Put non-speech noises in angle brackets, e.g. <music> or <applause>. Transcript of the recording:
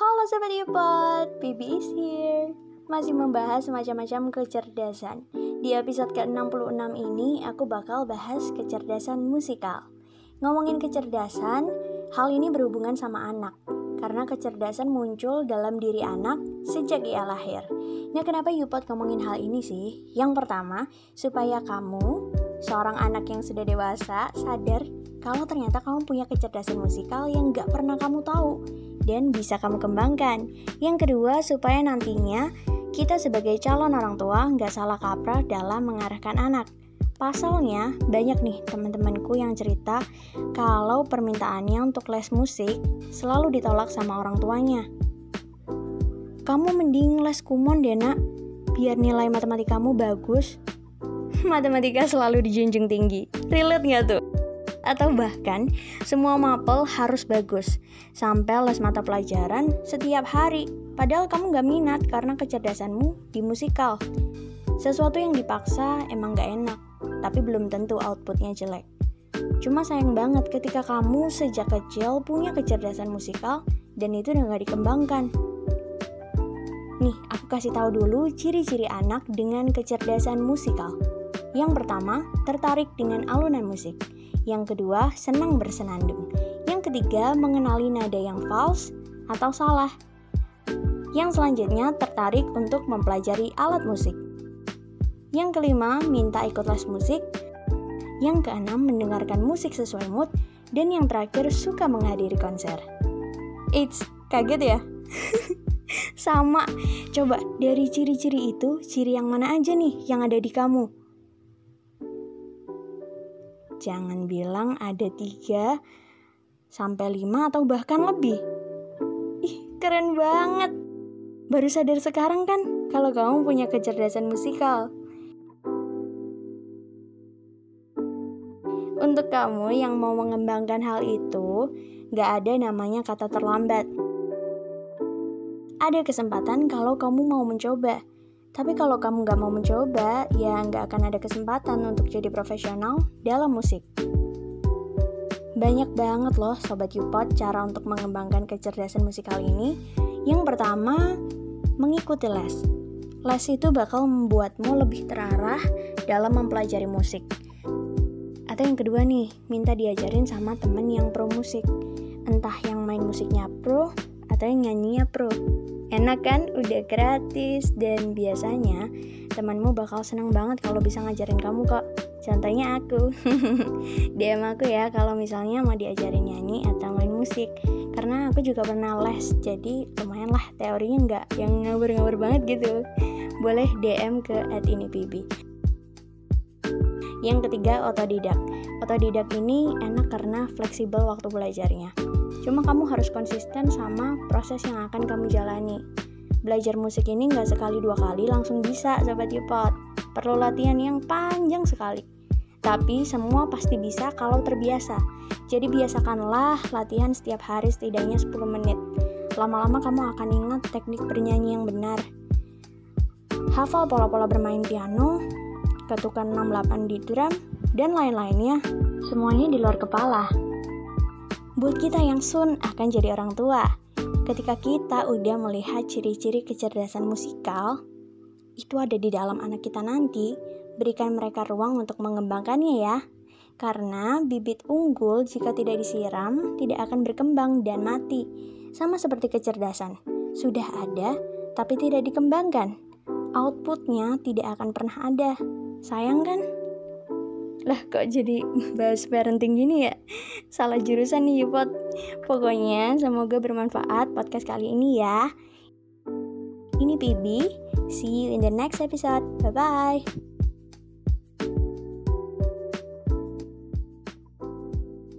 Halo Sobat Yupot, Bibi is here. Masih membahas macam-macam kecerdasan. Di episode ke-66 ini aku bakal bahas kecerdasan musikal. Ngomongin kecerdasan, hal ini berhubungan sama anak. Karena kecerdasan muncul dalam diri anak sejak ia lahir. Nah kenapa Yupot ngomongin hal ini sih? Yang pertama, supaya kamu, seorang anak yang sudah dewasa, sadar kalau ternyata kamu punya kecerdasan musikal yang gak pernah kamu tahu dan bisa kamu kembangkan. Yang kedua, supaya nantinya kita sebagai calon orang tua nggak salah kaprah dalam mengarahkan anak. Pasalnya, banyak nih teman-temanku yang cerita kalau permintaannya untuk les musik selalu ditolak sama orang tuanya. Kamu mending les kumon deh nak, biar nilai matematikamu bagus. <laughs> Matematika selalu dijunjung tinggi. Relate nggak tuh? Atau bahkan semua mapel harus bagus. Sampai les mata pelajaran setiap hari. Padahal kamu gak minat karena kecerdasanmu di musikal. Sesuatu yang dipaksa emang gak enak tapi belum tentu outputnya jelek. Cuma sayang banget ketika kamu sejak kecil punya kecerdasan musikal dan itu udah gak dikembangkan. Nih, aku kasih tahu dulu ciri-ciri anak dengan kecerdasan musikal. Yang pertama, tertarik dengan alunan musik. Yang kedua, senang bersenandung. Yang ketiga, mengenali nada yang false atau salah. Yang selanjutnya, tertarik untuk mempelajari alat musik. Yang kelima, minta ikut les musik. Yang keenam, mendengarkan musik sesuai mood. Dan yang terakhir, suka menghadiri konser. It's kaget ya? <laughs> Sama, coba dari ciri-ciri itu, ciri yang mana aja nih yang ada di kamu? Jangan bilang ada tiga sampai lima atau bahkan lebih. Ih, keren banget. Baru sadar sekarang kan kalau kamu punya kecerdasan musikal. Untuk kamu yang mau mengembangkan hal itu, gak ada namanya kata terlambat. Ada kesempatan kalau kamu mau mencoba. Tapi kalau kamu gak mau mencoba, ya gak akan ada kesempatan untuk jadi profesional dalam musik. Banyak banget loh Sobat Yupot cara untuk mengembangkan kecerdasan musikal ini. Yang pertama, mengikuti les. Les itu bakal membuatmu lebih terarah dalam mempelajari musik. Atau yang kedua nih, minta diajarin sama temen yang pro musik. Entah yang main musiknya pro atau yang nyanyinya pro. Enak kan? Udah gratis dan biasanya temanmu bakal seneng banget kalau bisa ngajarin kamu kok. Contohnya aku. <laughs> DM aku ya kalau misalnya mau diajarin nyanyi atau main musik. Karena aku juga pernah les, jadi lumayan lah teorinya nggak yang ngawur-ngawur banget gitu. Boleh DM ke @inipb. Yang ketiga, otodidak. Otodidak ini enak karena fleksibel waktu belajarnya. Cuma kamu harus konsisten sama proses yang akan kamu jalani. Belajar musik ini nggak sekali dua kali langsung bisa, Sobat Yupot. Perlu latihan yang panjang sekali. Tapi semua pasti bisa kalau terbiasa. Jadi biasakanlah latihan setiap hari setidaknya 10 menit. Lama-lama kamu akan ingat teknik bernyanyi yang benar. Hafal pola-pola bermain piano, ketukan 68 di drum, dan lain-lainnya. Semuanya di luar kepala. Buat kita yang sun akan jadi orang tua, ketika kita udah melihat ciri-ciri kecerdasan musikal, itu ada di dalam anak kita nanti, berikan mereka ruang untuk mengembangkannya ya. Karena bibit unggul jika tidak disiram tidak akan berkembang dan mati. Sama seperti kecerdasan, sudah ada tapi tidak dikembangkan. Outputnya tidak akan pernah ada. Sayang kan? Lah kok jadi <laughs> bahas parenting gini ya? Salah jurusan nih Yupot. Pokoknya semoga bermanfaat podcast kali ini ya. Ini Bibi. See you in the next episode. Bye-bye.